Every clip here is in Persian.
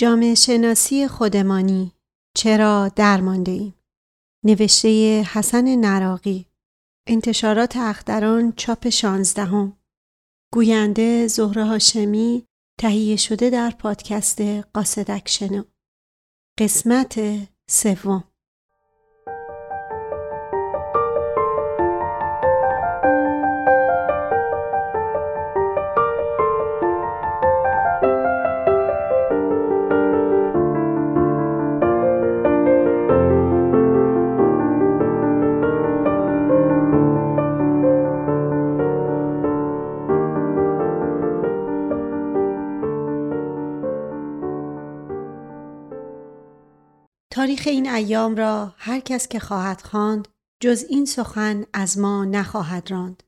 جامعه شناسی خودمانی. چرا درمانده ایم؟ نوشته حسن نراقی. انتشارات اختران چاپ شانزدهم. گوینده زهره هاشمی تهیه شده در پادکست قاصدک شنو قسمت سوم. تاریخ این ایام را هر کس که خواهد خواند جز این سخن از ما نخواهد راند.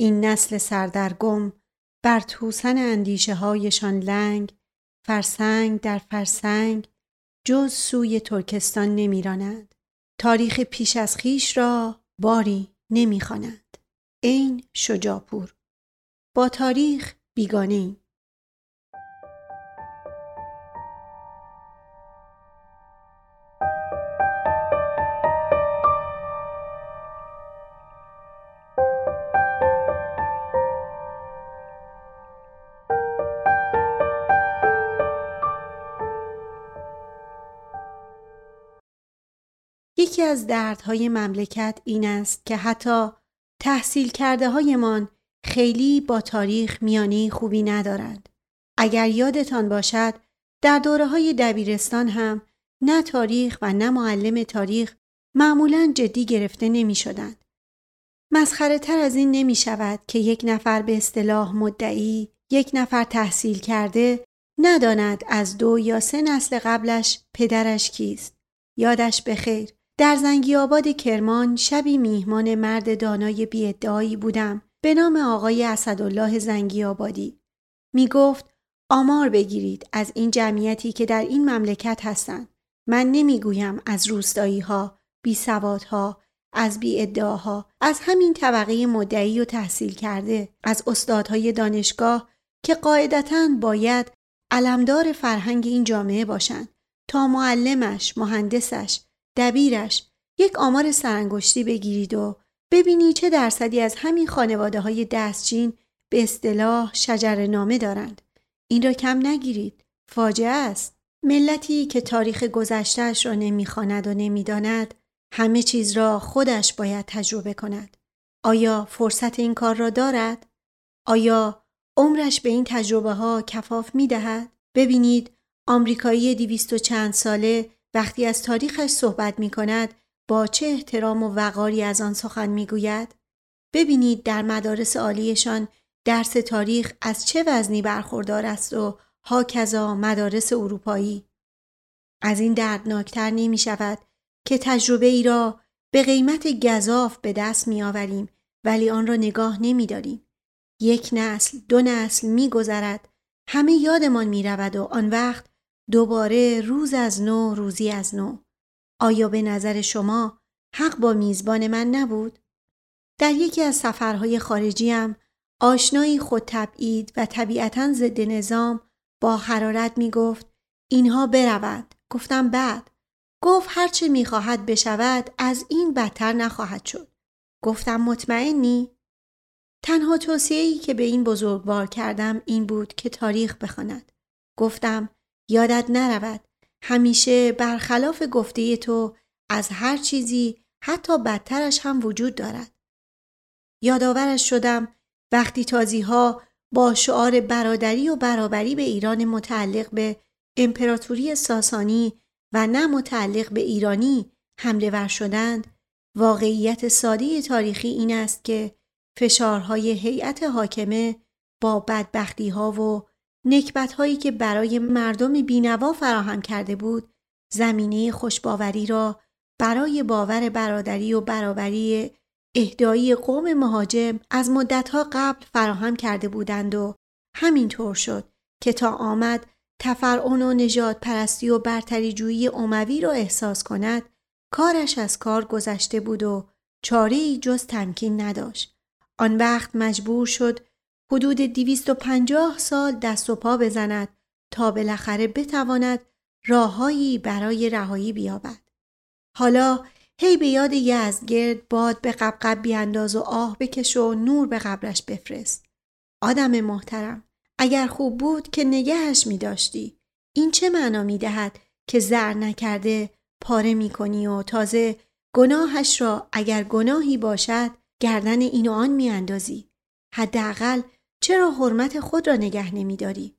این نسل سردرگم بر توسن اندیشه هایشان لنگ فرسنگ در فرسنگ جز سوی ترکستان نمیراند. تاریخ پیش از خیش را باری نمی‌خواند. این شجاپور با تاریخ بیگانه یکی از دردهای مملکت این است که حتی تحصیل کرده هایمان خیلی با تاریخ میانی خوبی ندارند. اگر یادتان باشد در دوره های دبیرستان هم نه تاریخ و نه معلم تاریخ معمولا جدی گرفته نمی شدند. مسخره تر از این نمی شود که یک نفر به اصطلاح مدعی، یک نفر تحصیل کرده نداند از دو یا سه نسل قبلش پدرش کیست. یادش بخیر. در زنگی آباد کرمان شبی میهمان مرد دانای بیادعایی بودم به نام آقای اسدالله زنگی آبادی. می گفت آمار بگیرید از این جمعیتی که در این مملکت هستند. من نمی‌گویم از روستایی ها، بی ها، از بی ادعاها، از همین طبقه مدعی و تحصیل کرده، از استادهای دانشگاه که قاعدتا باید علمدار فرهنگ این جامعه باشند تا معلمش، مهندسش، دبیرش یک آمار سرانگشتی بگیرید و ببینی چه درصدی از همین خانواده های دستچین به اصطلاح شجر نامه دارند. این را کم نگیرید. فاجعه است. ملتی که تاریخ گذشتهش را نمی‌خواند و نمی‌داند همه چیز را خودش باید تجربه کند. آیا فرصت این کار را دارد؟ آیا عمرش به این تجربه ها کفاف می دهد؟ ببینید آمریکایی دیویست و چند ساله وقتی از تاریخش صحبت می کند با چه احترام و وقاری از آن سخن می گوید؟ ببینید در مدارس عالیشان درس تاریخ از چه وزنی برخوردار است و هاکذا مدارس اروپایی. از این دردناکتر نمی شود که تجربه ای را به قیمت گذاف به دست می آوریم ولی آن را نگاه نمی داریم. یک نسل دو نسل می گذرد همه یادمان می رود و آن وقت دوباره روز از نو روزی از نو آیا به نظر شما حق با میزبان من نبود؟ در یکی از سفرهای خارجیم آشنایی خود تبعید و طبیعتا ضد نظام با حرارت می گفت اینها برود. گفتم بعد. گفت هرچه می خواهد بشود از این بدتر نخواهد شد. گفتم مطمئنی؟ تنها توصیه‌ای که به این بزرگوار کردم این بود که تاریخ بخواند. گفتم یادت نرود همیشه برخلاف گفته تو از هر چیزی حتی بدترش هم وجود دارد. یادآورش شدم وقتی تازی ها با شعار برادری و برابری به ایران متعلق به امپراتوری ساسانی و نه متعلق به ایرانی حمله ور شدند واقعیت ساده تاریخی این است که فشارهای هیئت حاکمه با بدبختی ها و نکبت هایی که برای مردم بینوا فراهم کرده بود زمینه خوشباوری را برای باور برادری و برابری اهدایی قوم مهاجم از مدتها قبل فراهم کرده بودند و همینطور شد که تا آمد تفرعون و نجات پرستی و برتری جویی اموی را احساس کند کارش از کار گذشته بود و چاره جز تمکین نداشت. آن وقت مجبور شد حدود 250 سال دست و پا بزند تا بالاخره بتواند راههایی برای رهایی بیابد. حالا هی به یاد یزدگرد باد به قبقب بیانداز و آه بکش و نور به قبرش بفرست. آدم محترم اگر خوب بود که نگهش می داشتی. این چه معنا می دهد که زر نکرده پاره می کنی و تازه گناهش را اگر گناهی باشد گردن این و آن می اندازی. حداقل چرا حرمت خود را نگه نمی داری؟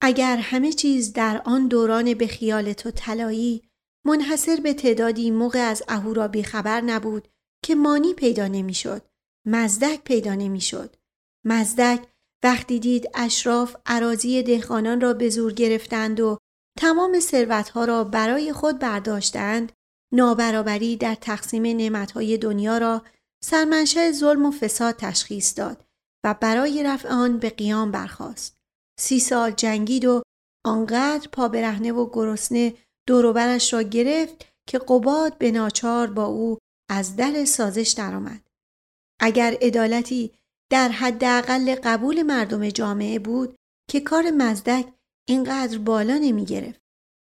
اگر همه چیز در آن دوران به خیال تو طلایی منحصر به تعدادی موقع از اهورا خبر نبود که مانی پیدا نمی‌شد مزدک پیدا نمی‌شد مزدک وقتی دید اشراف عراضی دهقانان را به زور گرفتند و تمام ثروتها را برای خود برداشتند نابرابری در تقسیم نعمتهای دنیا را سرمنشه ظلم و فساد تشخیص داد و برای رفع آن به قیام برخاست سی سال جنگید و آنقدر پا برهنه و گرسنه دوروبرش را گرفت که قباد به ناچار با او از در سازش درآمد. اگر عدالتی در حداقل قبول مردم جامعه بود که کار مزدک اینقدر بالا نمی گرفت.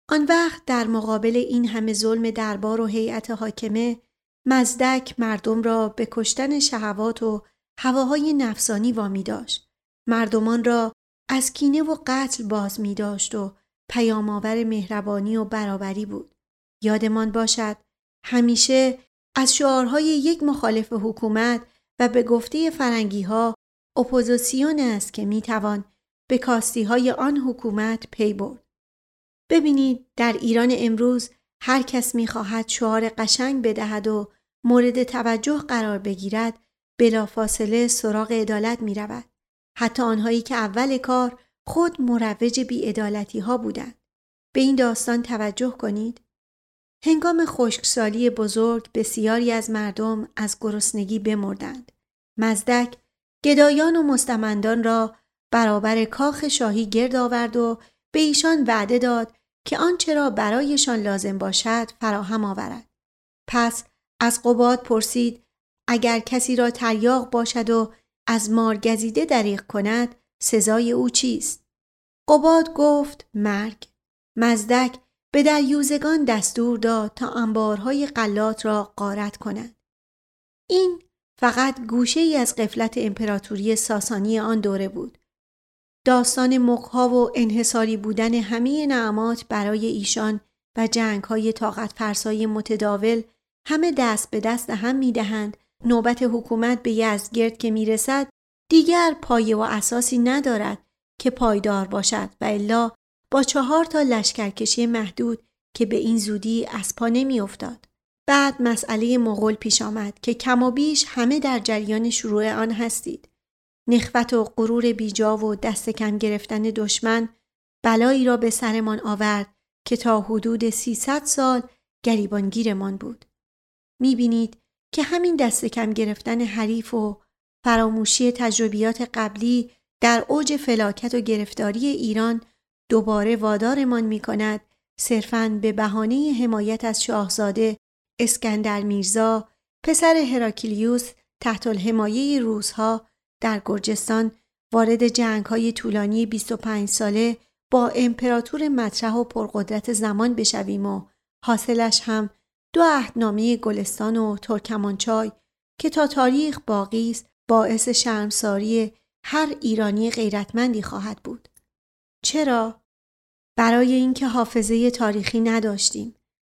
آن وقت در مقابل این همه ظلم دربار و هیئت حاکمه مزدک مردم را به کشتن شهوات و هواهای نفسانی وامی داشت. مردمان را از کینه و قتل باز می داشت و پیامآور مهربانی و برابری بود. یادمان باشد همیشه از شعارهای یک مخالف حکومت و به گفته فرنگی ها اپوزیسیون است که می‌توان به کاستی های آن حکومت پی برد. ببینید در ایران امروز هر کس می‌خواهد شعار قشنگ بدهد و مورد توجه قرار بگیرد بلافاصله سراغ عدالت می رود. حتی آنهایی که اول کار خود مروج بیعدالتی ها بودند. به این داستان توجه کنید. هنگام خشکسالی بزرگ بسیاری از مردم از گرسنگی بمردند. مزدک گدایان و مستمندان را برابر کاخ شاهی گرد آورد و به ایشان وعده داد که آنچه را برایشان لازم باشد فراهم آورد. پس از قباد پرسید اگر کسی را تریاق باشد و از مارگزیده دریغ کند سزای او چیست؟ قباد گفت مرگ. مزدک به دریوزگان دستور داد تا انبارهای قلات را قارت کند. این فقط گوشه ای از قفلت امپراتوری ساسانی آن دوره بود. داستان مقها و انحصاری بودن همه نعمات برای ایشان و جنگ های طاقت فرسای متداول همه دست به دست هم می دهند نوبت حکومت به یزدگرد که می رسد دیگر پایه و اساسی ندارد که پایدار باشد و الا با چهار تا لشکرکشی محدود که به این زودی از پا نمی افتاد. بعد مسئله مغول پیش آمد که کم و بیش همه در جریان شروع آن هستید. نخوت و غرور بیجا و دست کم گرفتن دشمن بلایی را به سرمان آورد که تا حدود 300 سال گریبانگیرمان بود. می‌بینید که همین دست کم گرفتن حریف و فراموشی تجربیات قبلی در اوج فلاکت و گرفتاری ایران دوباره وادارمان می کند صرفاً به بهانه حمایت از شاهزاده اسکندر میرزا پسر هراکلیوس تحت الحمایه روزها در گرجستان وارد جنگ های طولانی 25 ساله با امپراتور مطرح و پرقدرت زمان بشویم و حاصلش هم دو عهدنامه گلستان و ترکمانچای که تا تاریخ باقی است باعث شرمساری هر ایرانی غیرتمندی خواهد بود. چرا؟ برای اینکه حافظه تاریخی نداشتیم.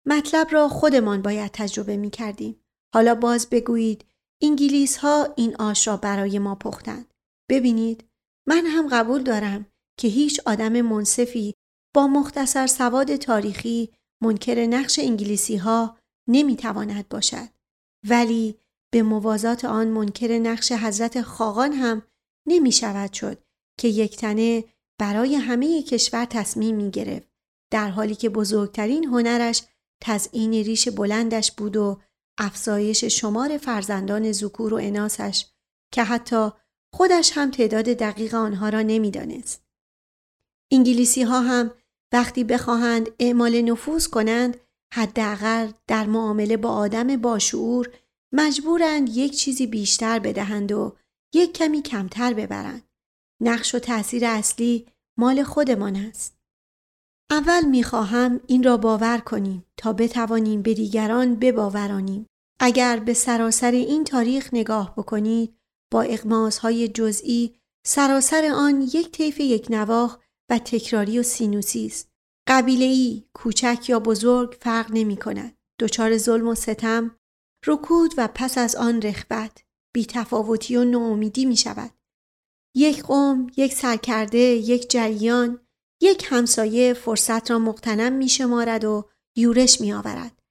مطلب را خودمان باید تجربه می کردیم. حالا باز بگویید انگلیس ها این آش را برای ما پختند. ببینید من هم قبول دارم که هیچ آدم منصفی با مختصر سواد تاریخی منکر نقش انگلیسی ها نمی تواند باشد. ولی به موازات آن منکر نقش حضرت خاقان هم نمی شود شد که یک تنه برای همه کشور تصمیم می گرفت در حالی که بزرگترین هنرش تزئین ریش بلندش بود و افزایش شمار فرزندان زکور و اناسش که حتی خودش هم تعداد دقیق آنها را نمی‌دانست. انگلیسی ها هم وقتی بخواهند اعمال نفوذ کنند حداقل در معامله با آدم باشعور مجبورند یک چیزی بیشتر بدهند و یک کمی کمتر ببرند. نقش و تأثیر اصلی مال خودمان است. اول می‌خواهم این را باور کنیم تا بتوانیم به دیگران بباورانیم. اگر به سراسر این تاریخ نگاه بکنید با اقماس جزئی سراسر آن یک طیف یک نواخ و تکراری و سینوسی است. قبیله ای، کوچک یا بزرگ فرق نمی کند. دچار ظلم و ستم، رکود و پس از آن رخبت، بیتفاوتی و ناامیدی می شود. یک قوم، یک سرکرده، یک جریان، یک همسایه فرصت را مقتنم می شمارد و یورش می آورد.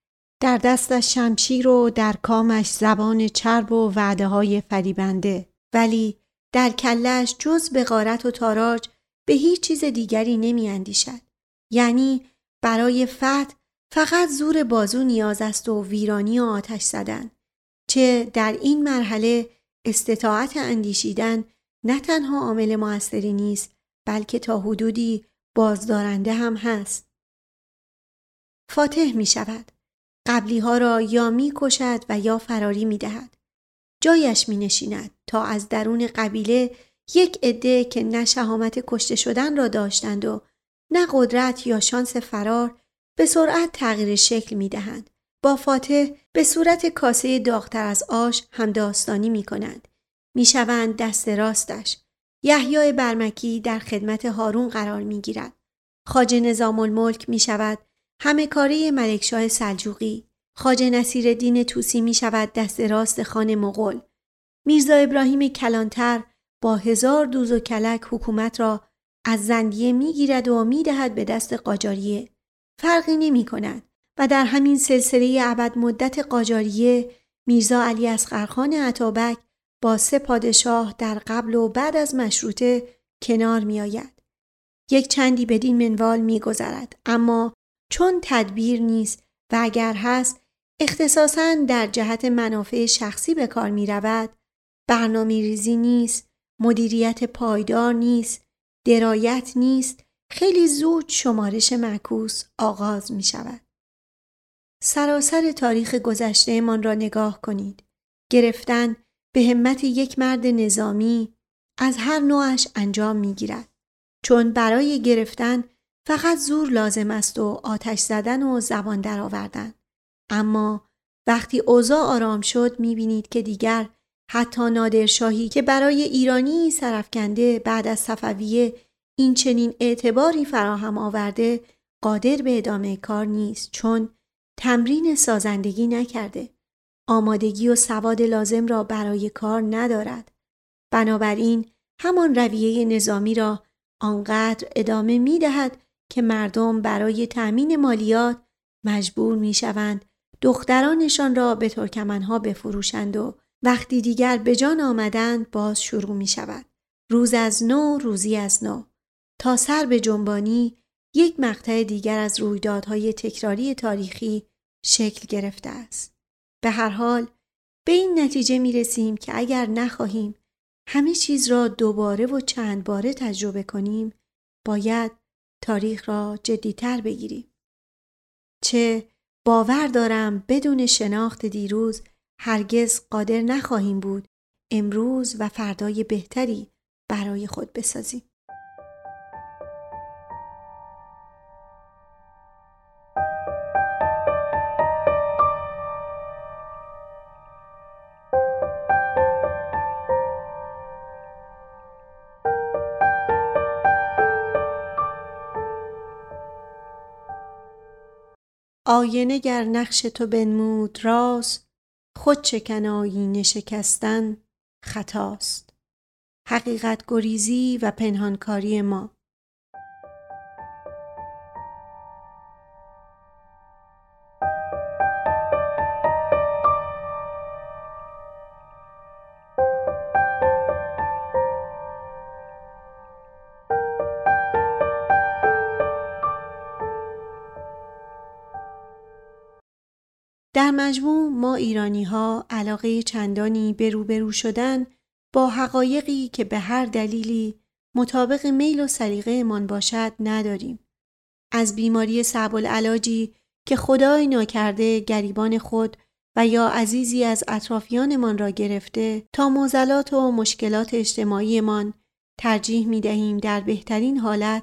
در دستش شمشیر و در کامش زبان چرب و وعده های فریبنده ولی در کلش جز به غارت و تاراج به هیچ چیز دیگری نمی اندیشد. یعنی برای فتح فقط زور بازو نیاز است و ویرانی و آتش زدن. چه در این مرحله استطاعت اندیشیدن نه تنها عامل موثری نیست بلکه تا حدودی بازدارنده هم هست. فاتح می شود. قبلی ها را یا می کشد و یا فراری می دهد. جایش می نشیند تا از درون قبیله یک عده که نه شهامت کشته شدن را داشتند و نه قدرت یا شانس فرار به سرعت تغییر شکل می دهند. با فاتح به صورت کاسه داغتر از آش هم داستانی می کنند. می شوند دست راستش. یحیای برمکی در خدمت هارون قرار می گیرد. خاج نظام الملک می شود همه کاری ملکشاه سلجوقی. خاج نصیر دین توسی می شود دست راست خان مغول. میرزا ابراهیم کلانتر با هزار دوز و کلک حکومت را از زندیه می گیرد و می دهد به دست قاجاریه. فرقی نمی کند و در همین سلسله ابد مدت قاجاریه میرزا علی اسقرخان عطابک با سه پادشاه در قبل و بعد از مشروطه کنار می آید. یک چندی بدین منوال می گذرد. اما چون تدبیر نیست و اگر هست اختصاصا در جهت منافع شخصی به کار می رود برنامه ریزی نیست مدیریت پایدار نیست درایت نیست خیلی زود شمارش معکوس آغاز می شود. سراسر تاریخ گذشته را نگاه کنید. گرفتن به همت یک مرد نظامی از هر نوعش انجام می گیرد. چون برای گرفتن فقط زور لازم است و آتش زدن و زبان درآوردن. اما وقتی اوضاع آرام شد می بینید که دیگر حتی نادرشاهی که برای ایرانی سرفکنده بعد از صفویه این چنین اعتباری فراهم آورده قادر به ادامه کار نیست چون تمرین سازندگی نکرده. آمادگی و سواد لازم را برای کار ندارد. بنابراین همان رویه نظامی را آنقدر ادامه می دهد که مردم برای تأمین مالیات مجبور می شوند دخترانشان را به ترکمنها بفروشند و وقتی دیگر به جان آمدند باز شروع می شود. روز از نو روزی از نو. تا سر به جنبانی یک مقطع دیگر از رویدادهای تکراری تاریخی شکل گرفته است. به هر حال به این نتیجه می رسیم که اگر نخواهیم همه چیز را دوباره و چند باره تجربه کنیم باید تاریخ را جدیتر بگیریم. چه باور دارم بدون شناخت دیروز هرگز قادر نخواهیم بود امروز و فردای بهتری برای خود بسازیم. آینه گر نقش تو بنمود راست خود چکن آینه شکستن خطاست. حقیقت گریزی و پنهانکاری ما. مجموع ما ایرانی ها علاقه چندانی به روبرو شدن با حقایقی که به هر دلیلی مطابق میل و سلیقه من باشد نداریم. از بیماری صعب العلاجی که خدای ناکرده گریبان خود و یا عزیزی از اطرافیانمان را گرفته تا موزلات و مشکلات اجتماعیمان ترجیح می دهیم در بهترین حالت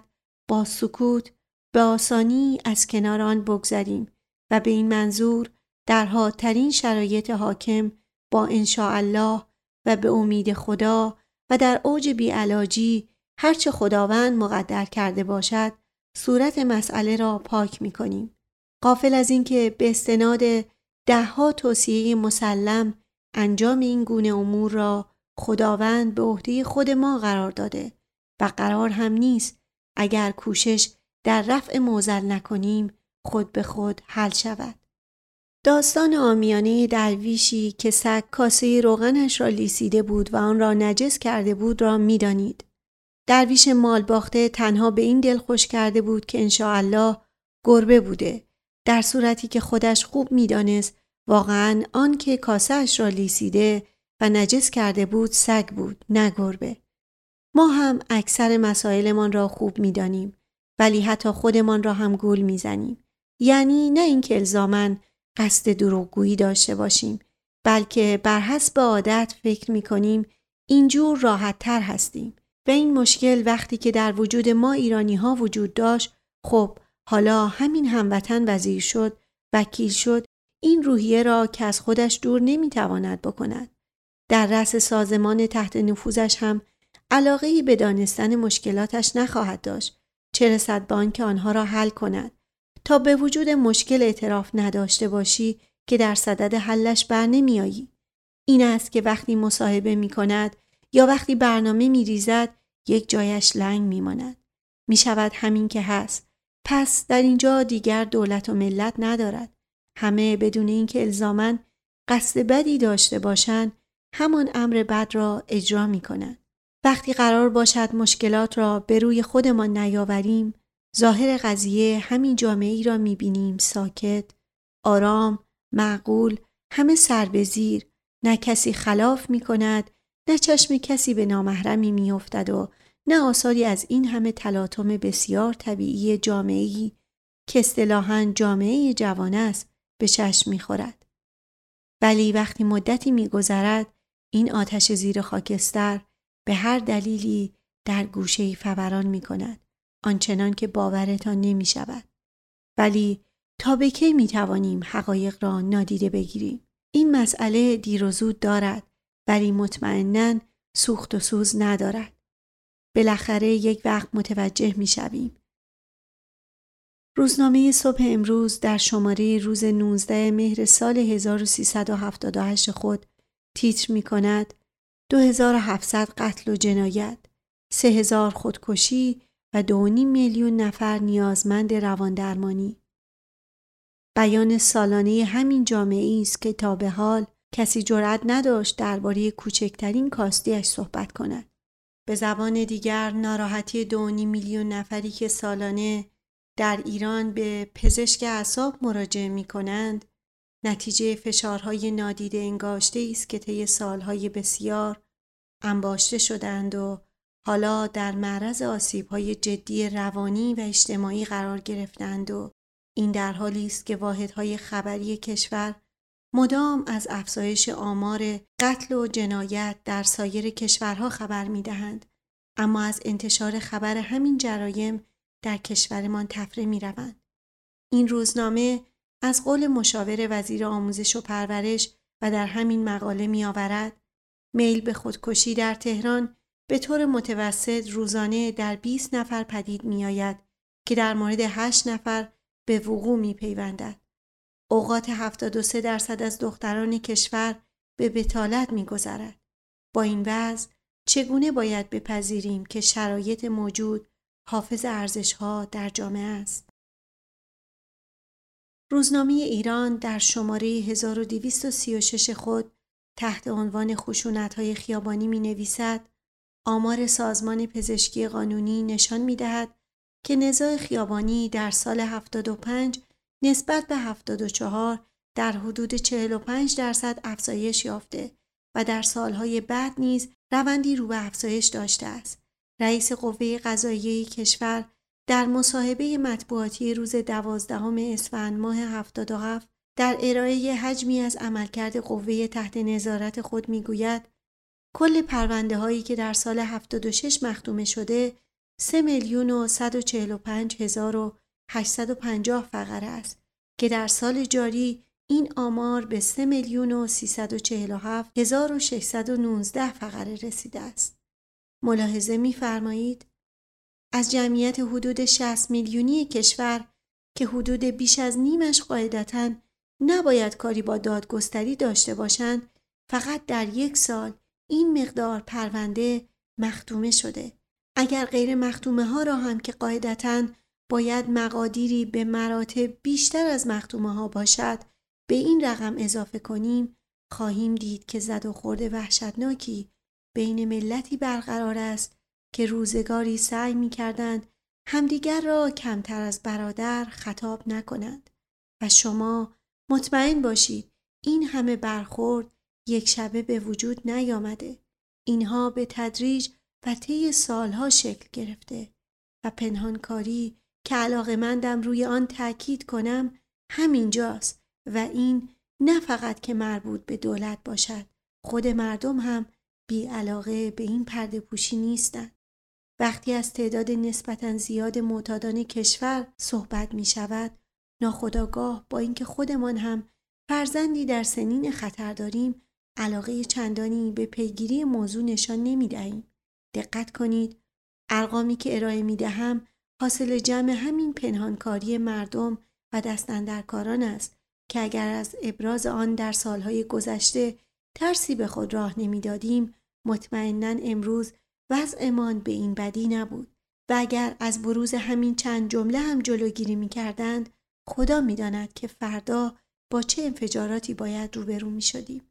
با سکوت به آسانی از کنار آن بگذریم و به این منظور در حادترین شرایط حاکم با الله و به امید خدا و در اوج بیعلاجی هرچه خداوند مقدر کرده باشد صورت مسئله را پاک می کنیم. قافل از اینکه به استناد دهها توصیه مسلم انجام این گونه امور را خداوند به عهده خود ما قرار داده و قرار هم نیست اگر کوشش در رفع موزل نکنیم خود به خود حل شود. داستان آمیانه درویشی که سگ کاسه روغنش را لیسیده بود و آن را نجس کرده بود را می‌دانید. درویش مال باخته تنها به این دل خوش کرده بود که الله گربه بوده در صورتی که خودش خوب می‌دانست واقعا آن که کاسهش را لیسیده و نجس کرده بود سگ بود نه گربه ما هم اکثر مسائلمان را خوب می‌دانیم ولی حتی خودمان را هم گول می‌زنیم یعنی نه اینکه الزامن قصد دروغگویی داشته باشیم بلکه بر حسب عادت فکر می کنیم اینجور راحت تر هستیم. و این مشکل وقتی که در وجود ما ایرانی ها وجود داشت خب حالا همین هموطن وزیر شد وکیل شد این روحیه را که از خودش دور نمی‌تواند بکند. در رأس سازمان تحت نفوذش هم علاقه به دانستن مشکلاتش نخواهد داشت. چه رسد به آنها را حل کند؟ تا به وجود مشکل اعتراف نداشته باشی که در صدد حلش بر نمیایی. این است که وقتی مصاحبه می کند یا وقتی برنامه می ریزد یک جایش لنگ می ماند. می شود همین که هست. پس در اینجا دیگر دولت و ملت ندارد. همه بدون اینکه الزامن قصد بدی داشته باشند همان امر بد را اجرا می کنند. وقتی قرار باشد مشکلات را به روی خودمان نیاوریم ظاهر قضیه همین جامعه ای را می‌بینیم ساکت، آرام، معقول، همه سر به زیر، نه کسی خلاف می کند، نه چشم کسی به نامحرمی میافتد و نه آثاری از این همه تلاطم بسیار طبیعی جامعی که اصطلاحا جامعه جوان است به چشم می‌خورد. ولی وقتی مدتی میگذرد این آتش زیر خاکستر به هر دلیلی در گوشه فوران می کند. آنچنان که باورتان نمی شود. ولی تا به کی می توانیم حقایق را نادیده بگیریم؟ این مسئله دیر و زود دارد ولی مطمئنا سوخت و سوز ندارد. بالاخره یک وقت متوجه می شویم. روزنامه صبح امروز در شماره روز 19 مهر سال 1378 خود تیتر می کند 2700 قتل و جنایت 3000 خودکشی و دو میلیون نفر نیازمند رواندرمانی. بیان سالانه همین جامعه است که تا به حال کسی جرأت نداشت درباره کوچکترین کاستیش صحبت کند. به زبان دیگر ناراحتی دو میلیون نفری که سالانه در ایران به پزشک اعصاب مراجعه می کنند نتیجه فشارهای نادیده انگاشته است که طی سالهای بسیار انباشته شدند و حالا در معرض های جدی روانی و اجتماعی قرار گرفتند و این در حالی است که واحدهای خبری کشور مدام از افزایش آمار قتل و جنایت در سایر کشورها خبر می دهند. اما از انتشار خبر همین جرایم در کشورمان تفره می روند. این روزنامه از قول مشاور وزیر آموزش و پرورش و در همین مقاله می آورد میل به خودکشی در تهران به طور متوسط روزانه در 20 نفر پدید می آید که در مورد 8 نفر به وقوع می پیوندد. اوقات 73 درصد از دختران کشور به بتالت می گذرد. با این وضع چگونه باید بپذیریم که شرایط موجود حافظ ارزش ها در جامعه است؟ روزنامه ایران در شماره 1236 خود تحت عنوان خشونت های خیابانی می نویسد آمار سازمان پزشکی قانونی نشان می دهد که نزاع خیابانی در سال 75 نسبت به 74 در حدود 45 درصد افزایش یافته و در سالهای بعد نیز روندی رو به افزایش داشته است. رئیس قوه قضاییه کشور در مصاحبه مطبوعاتی روز دوازدهم اسفند ماه 77 در ارائه حجمی از عملکرد قوه تحت نظارت خود می‌گوید کل پرونده هایی که در سال 76 مختومه شده 3 میلیون و 145 هزار و 850 فقره است که در سال جاری این آمار به 3 میلیون و 347 1619 فقره رسیده است. ملاحظه می‌فرمایید از جمعیت حدود 60 میلیونی کشور که حدود بیش از نیمش قاعدتا نباید کاری با دادگستری داشته باشند فقط در یک سال این مقدار پرونده مختومه شده. اگر غیر مختومه ها را هم که قاعدتا باید مقادیری به مراتب بیشتر از مختومه ها باشد به این رقم اضافه کنیم خواهیم دید که زد و خورده وحشتناکی بین ملتی برقرار است که روزگاری سعی می کردند همدیگر را کمتر از برادر خطاب نکنند. و شما مطمئن باشید این همه برخورد یک شبه به وجود نیامده. اینها به تدریج و طی سالها شکل گرفته و پنهانکاری که علاقه مندم روی آن تاکید کنم همینجاست و این نه فقط که مربوط به دولت باشد خود مردم هم بی علاقه به این پرده پوشی نیستند. وقتی از تعداد نسبتا زیاد معتادان کشور صحبت می شود ناخداگاه با اینکه خودمان هم فرزندی در سنین خطر داریم علاقه چندانی به پیگیری موضوع نشان نمی دهیم. دقت کنید ارقامی که ارائه می دهم حاصل جمع همین پنهانکاری مردم و دستندرکاران است که اگر از ابراز آن در سالهای گذشته ترسی به خود راه نمی‌دادیم مطمئنا امروز وضعمان به این بدی نبود و اگر از بروز همین چند جمله هم جلوگیری می کردند خدا می داند که فردا با چه انفجاراتی باید روبرو می شدیم.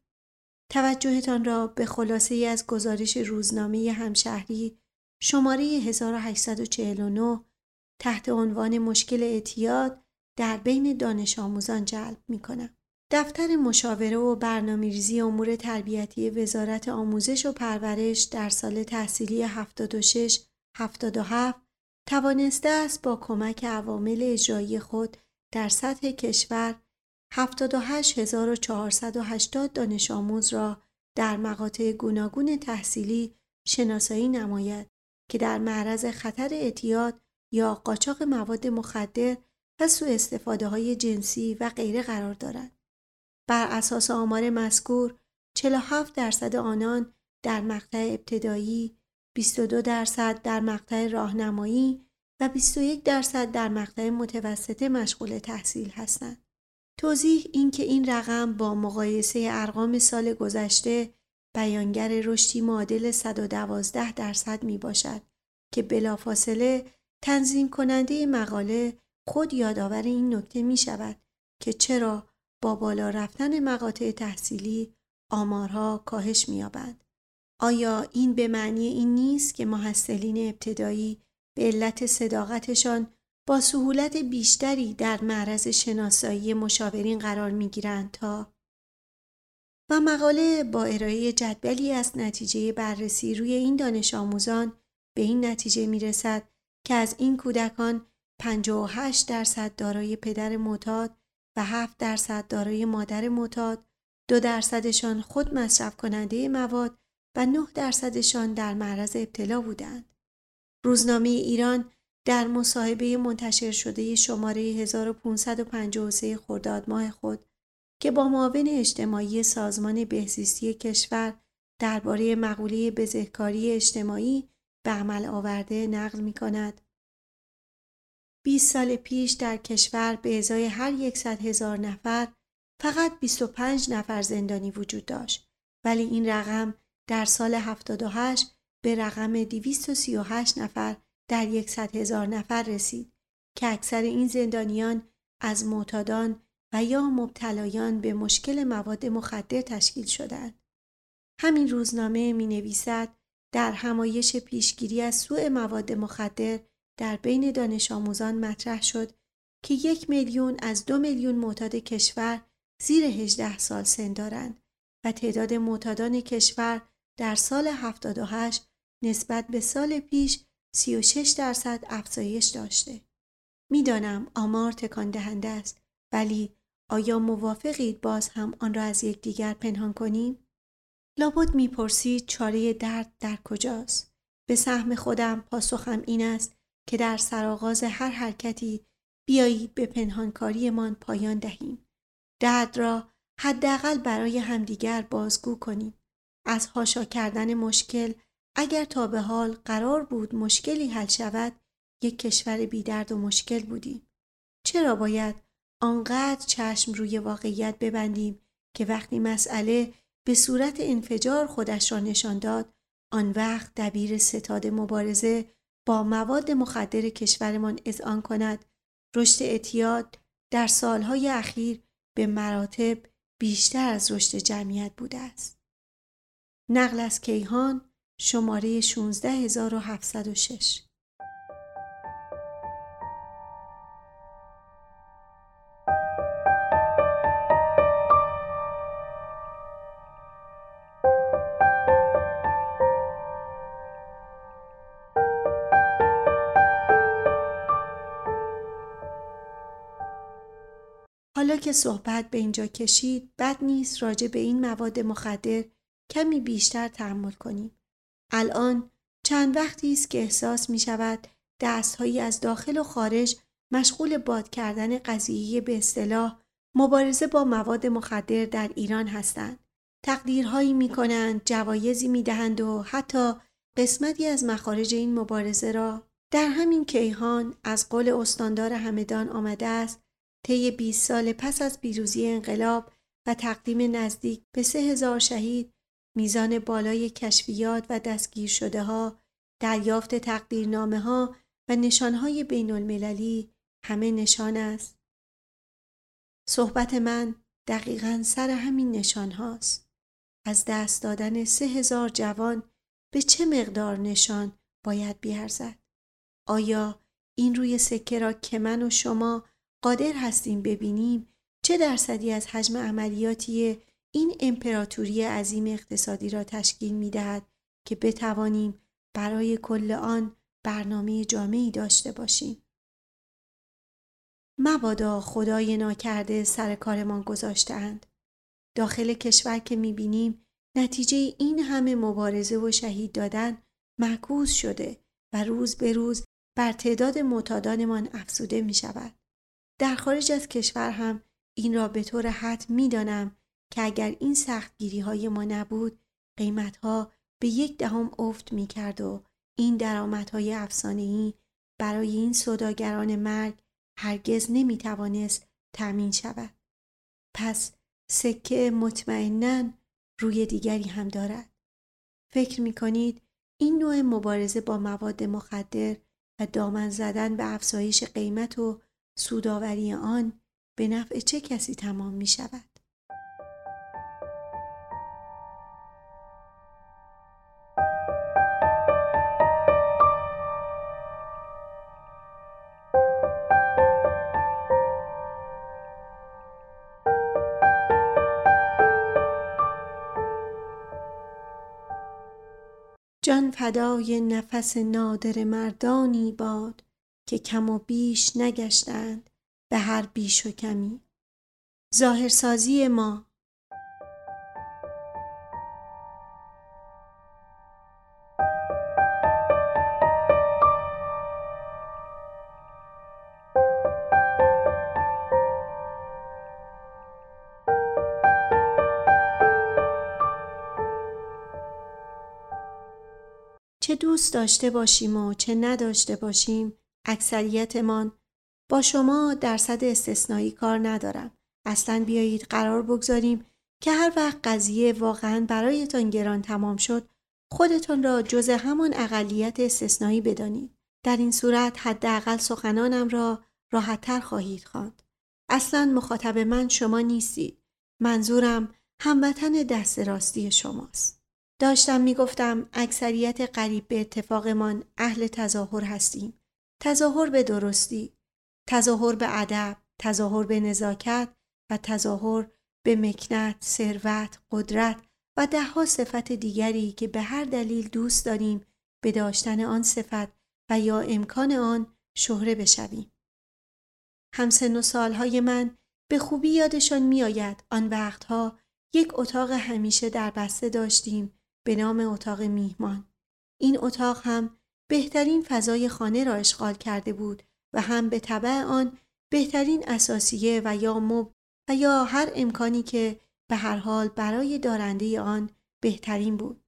توجهتان را به خلاصه ای از گزارش روزنامه همشهری شماره 1849 تحت عنوان مشکل اعتیاد در بین دانش آموزان جلب می کنم. دفتر مشاوره و برنامه‌ریزی امور تربیتی وزارت آموزش و پرورش در سال تحصیلی 76 77 توانسته است با کمک عوامل اجرایی خود در سطح کشور 78480 دانش آموز را در مقاطع گوناگون تحصیلی شناسایی نماید که در معرض خطر اعتیاد یا قاچاق مواد مخدر و سوء استفاده های جنسی و غیره قرار دارند. بر اساس آمار مذکور 47 درصد آنان در مقطع ابتدایی، 22 درصد در مقطع راهنمایی و 21 درصد در مقطع متوسطه مشغول تحصیل هستند. توضیح این که این رقم با مقایسه ارقام سال گذشته بیانگر رشدی معادل 112 درصد می باشد که بلافاصله تنظیم کننده مقاله خود یادآور این نکته می شود که چرا با بالا رفتن مقاطع تحصیلی آمارها کاهش می‌یابند. آیا این به معنی این نیست که محصلین ابتدایی به علت صداقتشان با سهولت بیشتری در معرض شناسایی مشاورین قرار می‌گیرند تا و مقاله با ارائه جدولی از نتیجه بررسی روی این دانش آموزان به این نتیجه می رسد که از این کودکان 58 درصد دارای پدر معتاد و 7 درصد دارای مادر معتاد، دو درصدشان خود مصرف کننده مواد و 9 درصدشان در معرض ابتلا بودند. روزنامه ایران در مصاحبه منتشر شده شماره 1553 خرداد ماه خود که با معاون اجتماعی سازمان بهزیستی کشور درباره مقوله بزهکاری اجتماعی به عمل آورده نقل می کند. 20 سال پیش در کشور به ازای هر یکصد هزار نفر فقط 25 نفر زندانی وجود داشت ولی این رقم در سال 78 به رقم 238 نفر در یکصد هزار نفر رسید که اکثر این زندانیان از معتادان و یا مبتلایان به مشکل مواد مخدر تشکیل شدند. همین روزنامه می نویسد در همایش پیشگیری از سوء مواد مخدر در بین دانش آموزان مطرح شد که یک میلیون از دو میلیون معتاد کشور زیر 18 سال سن دارند و تعداد معتادان کشور در سال 78 نسبت به سال پیش 36 درصد افزایش داشته. می‌دانم آمار تکان دهنده است ولی آیا موافقید باز هم آن را از یکدیگر پنهان کنیم؟ لابد می‌پرسید چاره درد در کجاست؟ به سهم خودم پاسخم این است که در سرآغاز هر حرکتی بیایید به پنهانکاریمان پایان دهیم. درد را حداقل برای همدیگر بازگو کنیم. از هاشا کردن مشکل اگر تا به حال قرار بود مشکلی حل شود یک کشور بیدرد و مشکل بودیم. چرا باید آنقدر چشم روی واقعیت ببندیم که وقتی مسئله به صورت انفجار خودش را نشان داد آن وقت دبیر ستاد مبارزه با مواد مخدر کشورمان اذعان کند رشد اعتیاد در سالهای اخیر به مراتب بیشتر از رشد جمعیت بوده است. نقل از کیهان شماره 16706 حالا که صحبت به اینجا کشید بد نیست راجع به این مواد مخدر کمی بیشتر تحمل کنیم. الان چند وقتی است که احساس می شود دستهایی از داخل و خارج مشغول باد کردن قضیه به اصطلاح مبارزه با مواد مخدر در ایران هستند. تقدیرهایی می کنند، جوایزی می دهند و حتی قسمتی از مخارج این مبارزه را در همین کیهان از قول استاندار همدان آمده است طی 20 سال پس از پیروزی انقلاب و تقدیم نزدیک به سه هزار شهید میزان بالای کشفیات و دستگیر شده ها دریافت تقدیرنامه ها و نشانهای بین المللی همه نشان است. صحبت من دقیقا سر همین نشان هاست. از دست دادن سه هزار جوان به چه مقدار نشان باید بیارزد؟ آیا این روی سکه را که من و شما قادر هستیم ببینیم چه درصدی از حجم عملیاتی این امپراتوری عظیم اقتصادی را تشکیل می دهد که بتوانیم برای کل آن برنامه جامعی داشته باشیم. مبادا خدای ناکرده سر کارمان گذاشتهاند. داخل کشور که می بینیم نتیجه این همه مبارزه و شهید دادن معکوس شده و روز به روز بر تعداد معتادانمان افزوده می شود. در خارج از کشور هم این را به طور حتم می دانم که اگر این سختگیری های ما نبود قیمت ها به یک دهم افت می کرد و این درآمدهای افسانه‌ای برای این صداگران مرگ هرگز نمی توانست تأمین شود. پس سکه مطمئنا روی دیگری هم دارد. فکر می کنید این نوع مبارزه با مواد مخدر و دامن زدن به افزایش قیمت و سوداوری آن به نفع چه کسی تمام می شود؟ فدای نفس نادر مردانی باد که کم و بیش نگشتند به هر بیش و کمی. ظاهرسازی ما چه دوست داشته باشیم و چه نداشته باشیم اکثریتمان با شما درصد استثنایی کار ندارم. اصلا بیایید قرار بگذاریم که هر وقت قضیه واقعا برایتان گران تمام شد خودتان را جز همان اقلیت استثنایی بدانید. در این صورت حداقل سخنانم را راحتتر خواهید خواند. اصلا مخاطب من شما نیستید. منظورم هموطن دست راستی شماست. داشتم می‌گفتم اکثریت قریب به اتفاقمان اهل تظاهر هستیم. تظاهر به درستی، تظاهر به ادب، تظاهر به نزاکت و تظاهر به مکنت، ثروت، قدرت و دهها صفت دیگری که به هر دلیل دوست داریم به داشتن آن صفت و یا امکان آن شهره بشویم. همسن و سالهای من به خوبی یادشان میآید آن وقتها یک اتاق همیشه در بسته داشتیم به نام اتاق میهمان. این اتاق هم بهترین فضای خانه را اشغال کرده بود و هم به طبع آن بهترین اساسیه و یا مب و یا هر امکانی که به هر حال برای دارنده آن بهترین بود.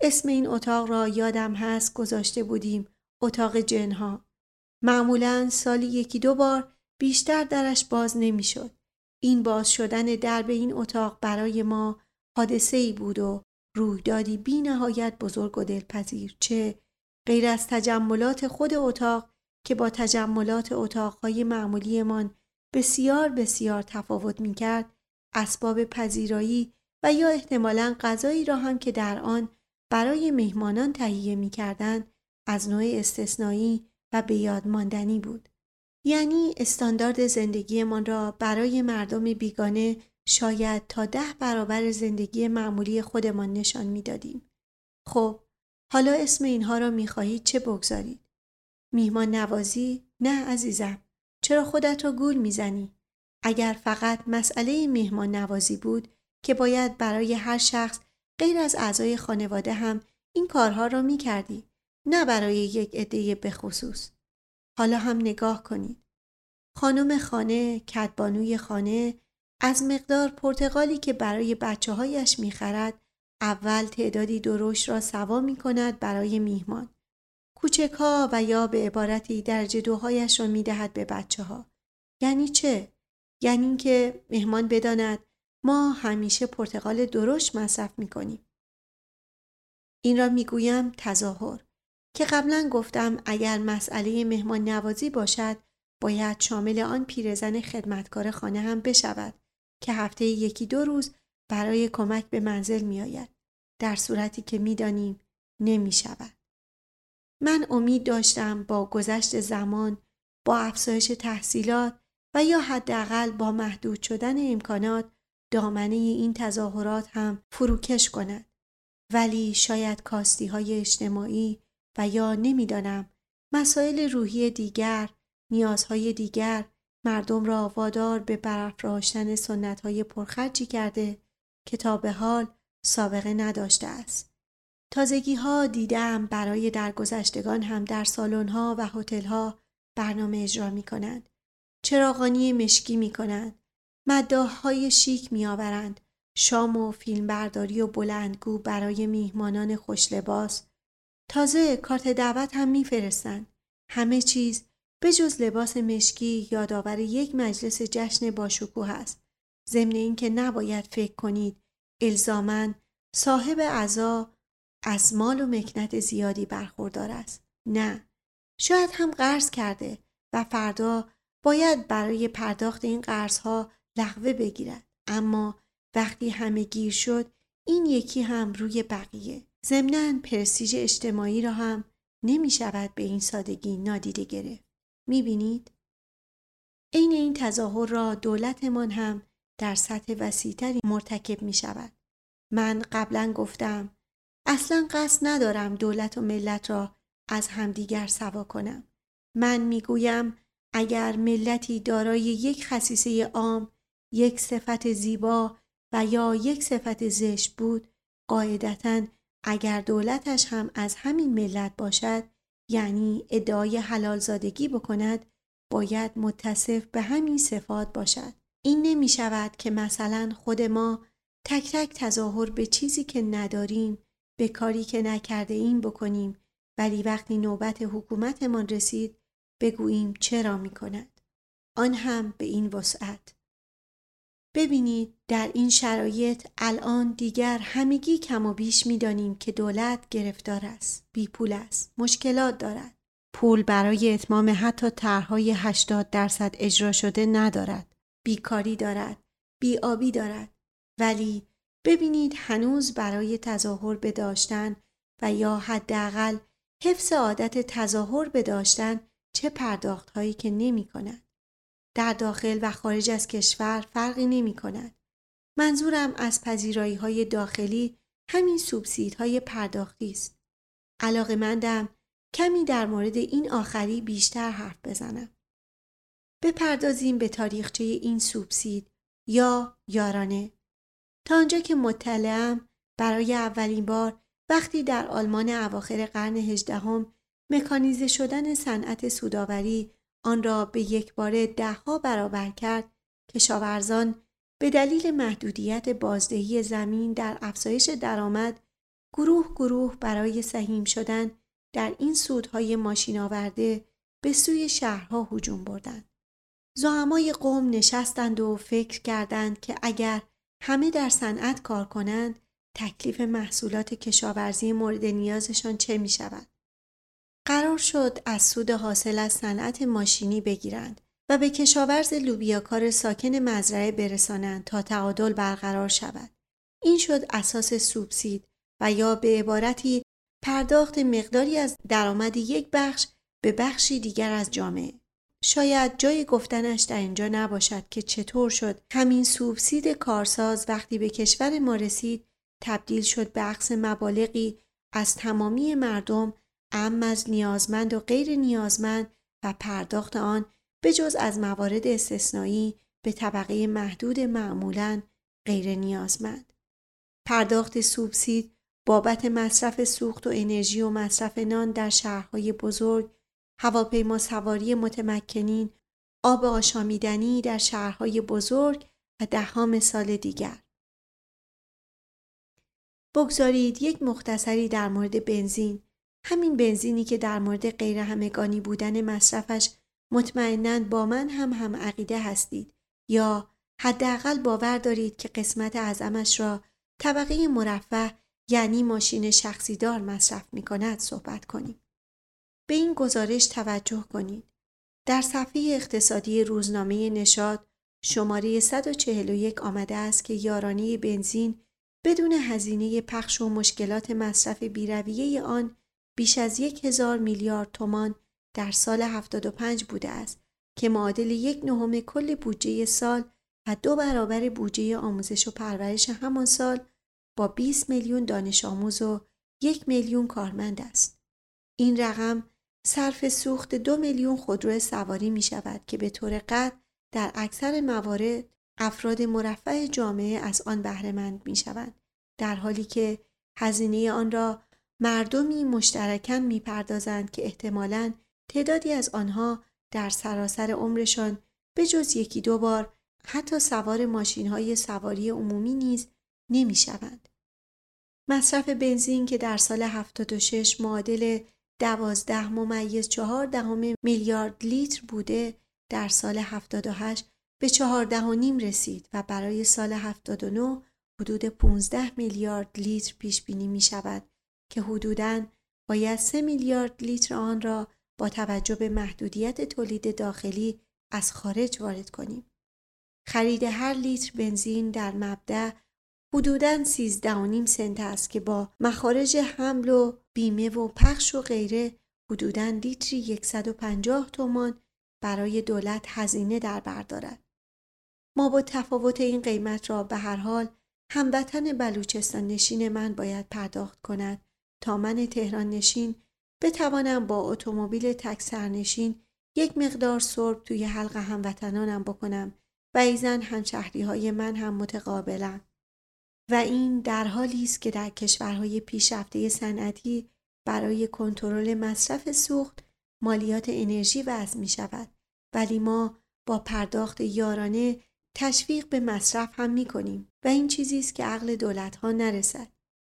اسم این اتاق را یادم هست گذاشته بودیم اتاق جنها. معمولا سالی یکی دو بار بیشتر درش باز نمی‌شد. این باز شدن درب این اتاق برای ما حادثه ای بود و رویدادی بی نهایت بزرگ و دلپذیر چه غیر از تجملات خود اتاق که با تجملات اتاقهای معمولیمان بسیار بسیار تفاوت می کرد اسباب پذیرایی و یا احتمالا غذایی را هم که در آن برای مهمانان تهیه می کردن از نوع استثنایی و به یاد ماندنی بود. یعنی استاندارد زندگیمان را برای مردم بیگانه شاید تا ده برابر زندگی معمولی خودمان نشان می‌دادیم. خب حالا اسم اینها را می‌خواهید چه بگذارید؟ میهمان نوازی؟ نه عزیزم. چرا خودت را گول می‌زنی؟ اگر فقط مسئله میهمان نوازی بود که باید برای هر شخص غیر از اعضای خانواده هم این کارها را می‌کردی نه برای یک عده خصوص. حالا هم نگاه کنید. خانم خانه، کدبانوی خانه از مقدار پرتغالی که برای بچه هایش می‌خرد اول تعدادی درشت را سوا می کند برای میهمان. کوچک ها و یا به عبارتی درجه دوهایش را می دهد به بچه ها. یعنی چه؟ یعنی اینکه مهمان بداند ما همیشه پرتغال درشت مصرف می کنیم. این را می گویم تظاهر که قبلا گفتم اگر مسئله مهمان نوازی باشد باید شامل آن پیرزن خدمتکار خانه هم بشود که هفته یکی دو روز برای کمک به منزل می آید. در صورتی که می دانیم نمی شود. من امید داشتم با گذشت زمان با افزایش تحصیلات و یا حداقل با محدود شدن امکانات دامنه این تظاهرات هم فروکش کند. ولی شاید کاستی های اجتماعی و یا نمی‌دانم مسائل روحی دیگر نیازهای دیگر مردم را وادار به برافراشتن سنت های پرخرجی کرده که تا به حال سابقه نداشته است. تازگی ها دیدم برای درگذشتگان هم در سالن ها و هتل ها برنامه اجرا می کنند. چراغانی مشکی می کنند. مداه های شیک می آورند. شام و فیلمبرداری و بلندگو برای میهمانان خوش لباس. تازه کارت دعوت هم میفرستند. همه چیز به جز لباس مشکی یادآور یک مجلس جشن باشکوه است. ضمن اینکه نباید فکر کنید الزامن صاحب عزا از مال و مکنت زیادی برخوردار است. نه. شاید هم قرض کرده و فردا باید برای پرداخت این ها لغوه بگیرد. اما وقتی همه گیر شد این یکی هم روی بقیه. ضمنا پرستیژ اجتماعی را هم نمی شود به این سادگی نادیده گرفت. می بینید؟ عین این تظاهر را دولتمان هم در سطح وسیعتری مرتکب می شود. من قبلا گفتم اصلا قصد ندارم دولت و ملت را از همدیگر سوا کنم. من می‌گویم اگر ملتی دارای یک خصیصه عام، یک صفت زیبا و یا یک صفت زشت بود، قاعدتا اگر دولتش هم از همین ملت باشد یعنی ادعای حلال زادگی بکند باید متصف به همین صفات باشد این نمی شود که مثلا خود ما تک تک تظاهر به چیزی که نداریم به کاری که نکرده این بکنیم ولی وقتی نوبت حکومتمان رسید بگوییم چرا می کند. آن هم به این وسعت. ببینید در این شرایط الان دیگر همگی کم و بیش می دانیم که دولت گرفتار است. بی پول است. مشکلات دارد. پول برای اتمام حتی طرحهای 80 درصد اجرا شده ندارد. بیکاری دارد. بیابی دارد. ولی ببینید هنوز برای تظاهر به و یا حداقل حفظ عادت تظاهر به چه پرداخت هایی که نمی کند. در داخل و خارج از کشور فرقی نمی کند. منظورم از پذیرایی های داخلی همین سوبسید های پرداختی است. علاقه مندم کمی در مورد این آخری بیشتر حرف بزنم. بپردازیم به تاریخچه این سوبسید یا یارانه تا آنجا که مطلعم برای اولین بار وقتی در آلمان اواخر قرن هجدهم مکانیزه شدن صنعت سوداوری آن را به یک بار دهها برابر کرد کشاورزان به دلیل محدودیت بازدهی زمین در افزایش درآمد گروه گروه برای سهیم شدن در این سودهای ماشین آورده به سوی شهرها هجوم بردند. زعمای قوم نشستند و فکر کردند که اگر همه در صنعت کار کنند تکلیف محصولات کشاورزی مورد نیازشان چه می شود؟ قرار شد از سود حاصل از صنعت ماشینی بگیرند و به کشاورز لوبیاکار ساکن مزرعه برسانند تا تعادل برقرار شود. این شد اساس سوبسید و یا به عبارتی پرداخت مقداری از درآمد یک بخش به بخشی دیگر از جامعه. شاید جای گفتنش در اینجا نباشد که چطور شد همین سوبسید کارساز وقتی به کشور ما رسید تبدیل شد به عقص مبالغی از تمامی مردم ام از نیازمند و غیر نیازمند و پرداخت آن به جز از موارد استثنایی به طبقه محدود معمولا غیر نیازمند. پرداخت سوبسید بابت مصرف سوخت و انرژی و مصرف نان در شهرهای بزرگ، هواپیما سواری متمکنین، آب آشامیدنی در شهرهای بزرگ و دهها مثال دیگر. بگذارید یک مختصری در مورد بنزین همین بنزینی که در مورد غیر همگانی بودن مصرفش مطمئنا با من هم هم عقیده هستید یا حداقل باور دارید که قسمت اعظمش را طبقه مرفه یعنی ماشین شخصی دار مصرف می کند صحبت کنیم. به این گزارش توجه کنید. در صفحه اقتصادی روزنامه نشاد شماره 141 آمده است که یارانه بنزین بدون هزینه پخش و مشکلات مصرف بیرویه آن بیش از یک هزار میلیارد تومان در سال 75 بوده است که معادل یک نهم کل بودجه سال و دو برابر بودجه آموزش و پرورش همان سال با 20 میلیون دانش آموز و یک میلیون کارمند است. این رقم صرف سوخت دو میلیون خودرو سواری می شود که به طور قطع در اکثر موارد افراد مرفع جامعه از آن بهرهمند می شوند در حالی که هزینه آن را مردمی مشترکاً می‌پردازند که احتمالاً تعدادی از آنها در سراسر عمرشان به جز یکی دو بار حتی سوار ماشین های سواری عمومی نیز نمی شوند. مصرف بنزین که در سال 76 معادل 12 ممیز 4 دهم میلیارد لیتر بوده در سال 78 به 14 نیم رسید و برای سال 79 حدود 15 میلیارد لیتر پیش بینی می شود که حدوداً باید 3 میلیارد لیتر آن را با توجه به محدودیت تولید داخلی از خارج وارد کنیم. خرید هر لیتر بنزین در مبدع حدوداً 13.5 سنت است که با مخارج حمل و بیمه و پخش و غیره حدوداً لیتری 150 تومان برای دولت هزینه در بردارد. ما با تفاوت این قیمت را به هر حال هموطن بلوچستان نشین من باید پرداخت کند تا من تهران نشین بتوانم با اتومبیل تک سرنشین یک مقدار سرب توی حلق هموطنانم بکنم و ایزن همشهری های من هم متقابلم و این در حالی است که در کشورهای پیشرفته صنعتی برای کنترل مصرف سوخت مالیات انرژی وضع می شود ولی ما با پرداخت یارانه تشویق به مصرف هم می کنیم و این چیزی است که عقل دولت ها نرسد.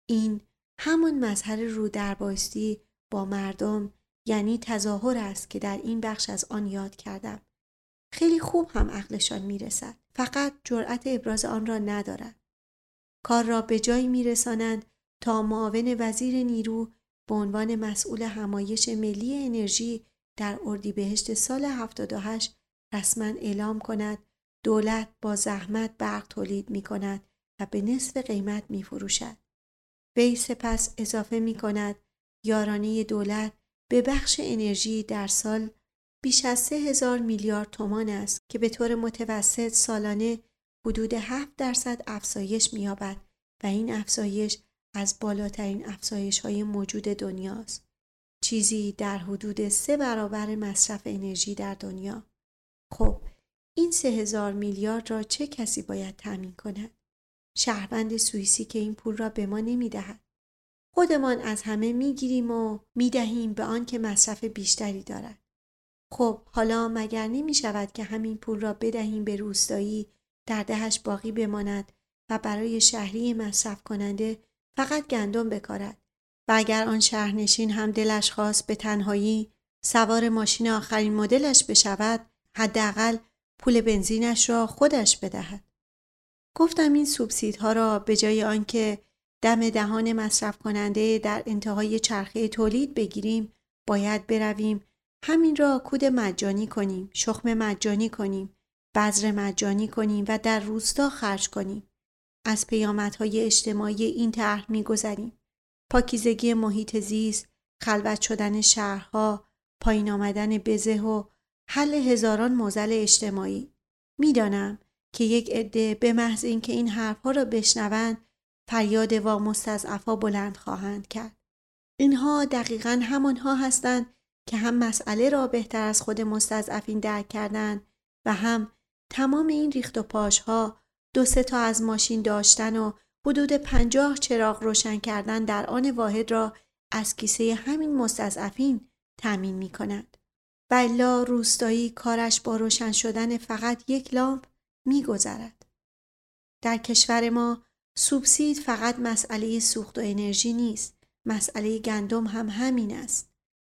این همون مظهر رو در بایستی با مردم یعنی تظاهر است که در این بخش از آن یاد کردم. خیلی خوب هم عقلشان می‌رسد. فقط جرأت ابراز آن را ندارد. کار را به جایی میرسانند تا معاون وزیر نیرو به عنوان مسئول همایش ملی انرژی در اردیبهشت سال 78 رسما اعلام کند دولت با زحمت برق تولید می کند و به نصف قیمت می فروشد. وی سپس اضافه می کند یارانه دولت به بخش انرژی در سال بیش از سه هزار میلیارد تومان است که به طور متوسط سالانه حدود 7 درصد افزایش می‌یابد و این افزایش از بالاترین افزایش های موجود دنیاست. چیزی در حدود سه برابر مصرف انرژی در دنیا. خب این سه هزار میلیارد را چه کسی باید تأمین کند؟ شهروند سوئیسی که این پول را به ما نمی دهد. خودمان از همه می گیریم و می دهیم به آن که مصرف بیشتری دارد. خب حالا مگر نمی شود که همین پول را بدهیم به روستایی در دهش باقی بماند و برای شهری مصرف کننده فقط گندم بکارد و اگر آن شهرنشین هم دلش خواست به تنهایی سوار ماشین آخرین مدلش بشود حداقل پول بنزینش را خودش بدهد گفتم این سوبسیدها را به جای آنکه دم دهان مصرف کننده در انتهای چرخه تولید بگیریم باید برویم. همین را کود مجانی کنیم شخم مجانی کنیم بذر مجانی کنیم و در روستا خرج کنیم. از پیامدهای اجتماعی این طرح میگذریم. پاکیزگی محیط زیست خلوت شدن شهرها پایین آمدن بزه و حل هزاران موزل اجتماعی. می‌دانم که یک عده به محض اینکه این حرفها را بشنوند فریاد وا مستضعفا بلند خواهند کرد اینها دقیقا همانها هستند که هم مسئله را بهتر از خود مستضعفین درک کردند و هم تمام این ریخت و پاش ها دو سه تا از ماشین داشتن و حدود پنجاه چراغ روشن کردن در آن واحد را از کیسه همین مستضعفین تأمین می کند. و روستایی کارش با روشن شدن فقط یک لامپ می گذرد. در کشور ما سوبسید فقط مسئله سوخت و انرژی نیست. مسئله گندم هم همین است.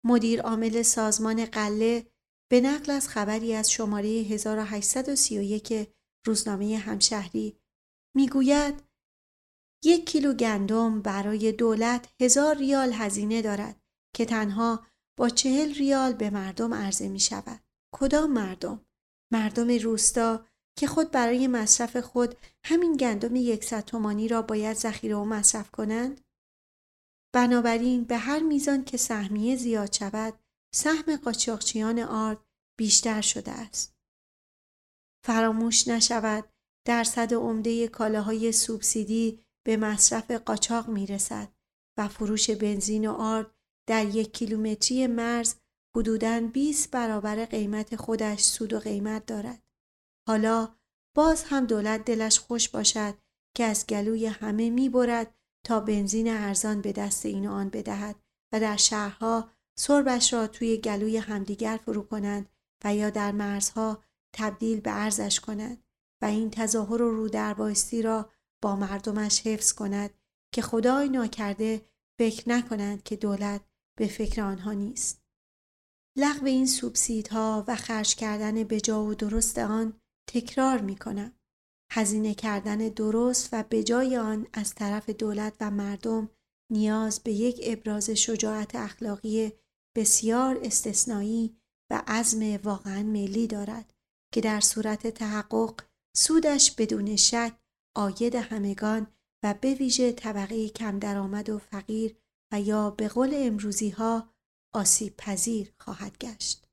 مدیر عامل سازمان قله به نقل از خبری از شماره 1831 روزنامه همشهری می‌گوید یک کیلو گندم برای دولت هزار ریال هزینه دارد که تنها با چهل ریال به مردم عرضه می شود. کدام مردم؟ مردم روستا که خود برای مصرف خود همین گندم یکصد تومانی را باید ذخیره و مصرف کنند؟ بنابراین به هر میزان که سهمیه زیاد شود سهم قاچاقچیان آرد بیشتر شده است. فراموش نشود درصد عمده کالاهای سوبسیدی به مصرف قاچاق می رسد و فروش بنزین و آرد در یک کیلومتری مرز حدوداً 20 برابر قیمت خودش سود و قیمت دارد. حالا باز هم دولت دلش خوش باشد که از گلوی همه می برد تا بنزین ارزان به دست این و آن بدهد و در شهرها سربش را توی گلوی همدیگر فرو کنند و یا در مرزها تبدیل به ارزش کند و این تظاهر و رو را با مردمش حفظ کند که خدای ناکرده فکر نکنند که دولت به فکر آنها نیست. لغو این سوبسیدها و خرج کردن بجا و درست آن تکرار می کنم. هزینه کردن درست و بجای آن از طرف دولت و مردم نیاز به یک ابراز شجاعت اخلاقی بسیار استثنایی و عزم واقعا ملی دارد که در صورت تحقق سودش بدون شک آید همگان و به ویژه طبقه کم درآمد و فقیر و یا به قول امروزی ها آسیب پذیر خواهد گشت.